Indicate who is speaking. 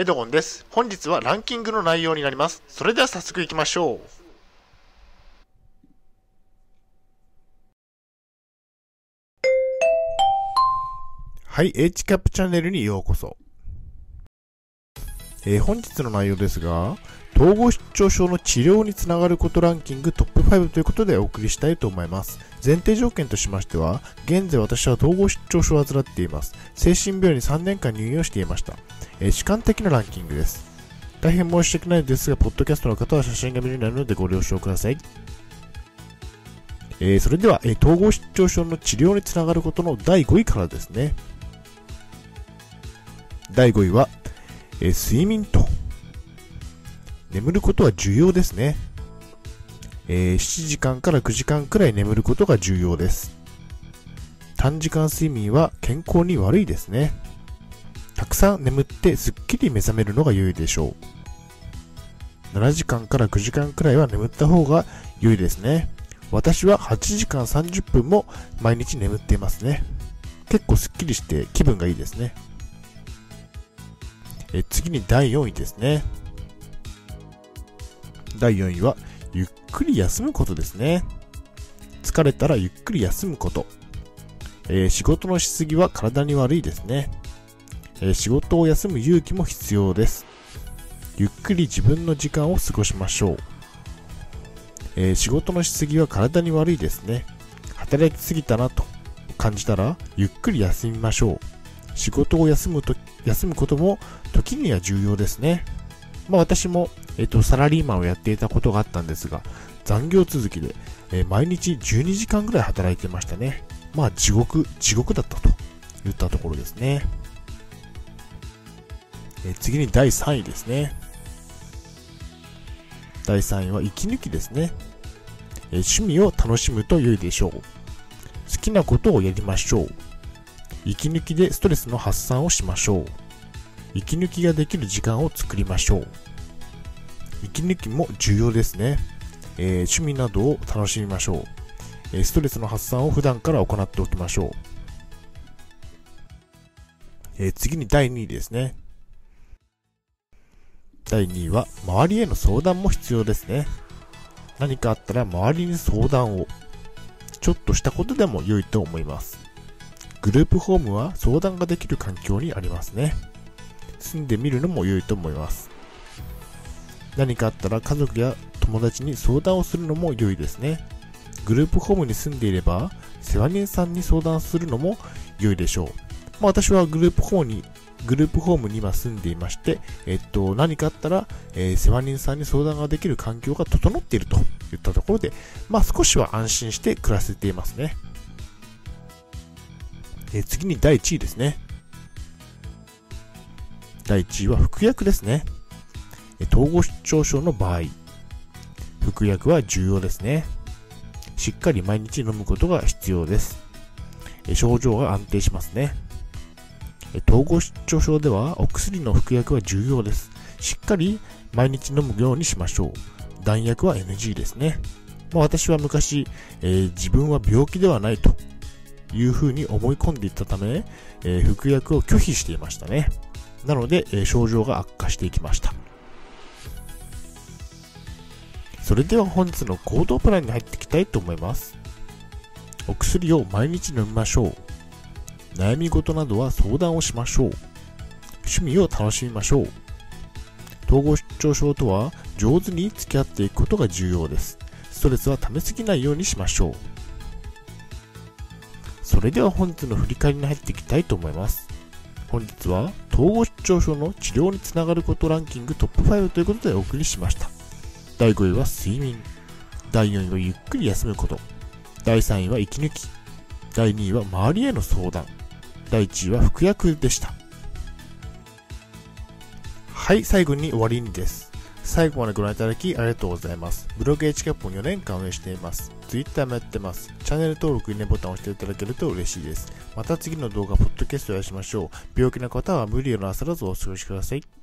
Speaker 1: エドゴンです。本日はランキングの内容になります。それでは早速行きましょう。はい、H キャップチャンネルにようこそ。えー本日の内容ですが、統合失調症の治療につながることランキングトップ5ということでお送りしたいと思います。前提条件としましては、現在私は統合失調症を患っています。精神病院に3年間入院をしていました。えー主観的なランキングです。大変申し訳ないですが、ポッドキャストの方は写真が見れないのでご了承ください。えーそれでは、えー統合失調症の治療につながることの第5位からですね。第5位は、え睡眠と。眠ることは重要ですね。えー7時間から9時間くらい眠ることが重要です。短時間睡眠は健康に悪いですね。たくさん眠ってすっきり目覚めるのが良いでしょう。7時間から9時間くらいは眠った方が良いですね。私は8時間30分も毎日眠っていますね。結構すっきりして気分がいいですね。え次に第4位ですね。第4位は、ゆっくり休むことですね。疲れたらゆっくり休むこと。えー仕事のしすぎは体に悪いですね。えー仕事を休む勇気も必要です。ゆっくり自分の時間を過ごしましょう。えー仕事のしすぎは体に悪いですね。働きすぎたなと感じたら、ゆっくり休みましょう。仕事を休むと、休むことも時には重要ですね。まあ私も、えっ、と、サラリーマンをやっていたことがあったんですが、残業続きで、えー毎日12時間ぐらい働いてましたね。まあ地獄、地獄だったと言ったところですね。えー次に第3位ですね。第3位は息抜きですね。えー趣味を楽しむと良いでしょう。好きなことをやりましょう。息抜きでストレスの発散をしましょう。息抜きができる時間を作りましょう。息抜きも重要ですね。えー趣味などを楽しみましょう。えストレスの発散を普段から行っておきましょう。え次に第2位ですね。第2位は、周りへの相談も必要ですね。何かあったら周りに相談を。ちょっとしたことでも良いと思います。グループホームは相談ができる環境にありますね。住んでみるのも良いと思います。何かあったら家族や友達に相談をするのも良いですね。グループホームに住んでいれば、世話人さんに相談するのも良いでしょう。まあ、私はグループホームに、グループホームに今住んでいまして、えっと、何かあったら、えー世話人さんに相談ができる環境が整っているといったところで、まあ、少しは安心して暮らせていますね。えー次に第1位ですね。第1位は服薬ですね。統合失調症の場合、服薬は重要ですね。しっかり毎日飲むことが必要です。症状が安定しますね。統合失調症ではお薬の服薬は重要です。しっかり毎日飲むようにしましょう。弾薬は NG ですね。まあ、私は昔、えー自分は病気ではないというふうに思い込んでいたため、えー服薬を拒否していましたね。なので、えー症状が悪化していきました。それでは本日の行動プランに入っていきたいと思います。お薬を毎日飲みましょう。悩み事などは相談をしましょう。趣味を楽しみましょう。統合失調症とは上手に付き合っていくことが重要です。ストレスは溜めすぎないようにしましょう。それでは本日の振り返りに入っていきたいと思います。本日は統合失調症の治療につながることランキングトップ5ということでお送りしました。第5位は睡眠。第4位はゆっくり休むこと。第3位は息抜き。第2位は周りへの相談。第1位は服薬でした。はい、最後に終わりにです。最後までご覧いただきありがとうございます。ブログ h キャップを4年間運営しています。Twitter もやってます。チャンネル登録、いいねボタンを押していただけると嬉しいです。また次の動画、ポッドキャストをお会いしましょう。病気の方は無理をなさらずお過ごしください。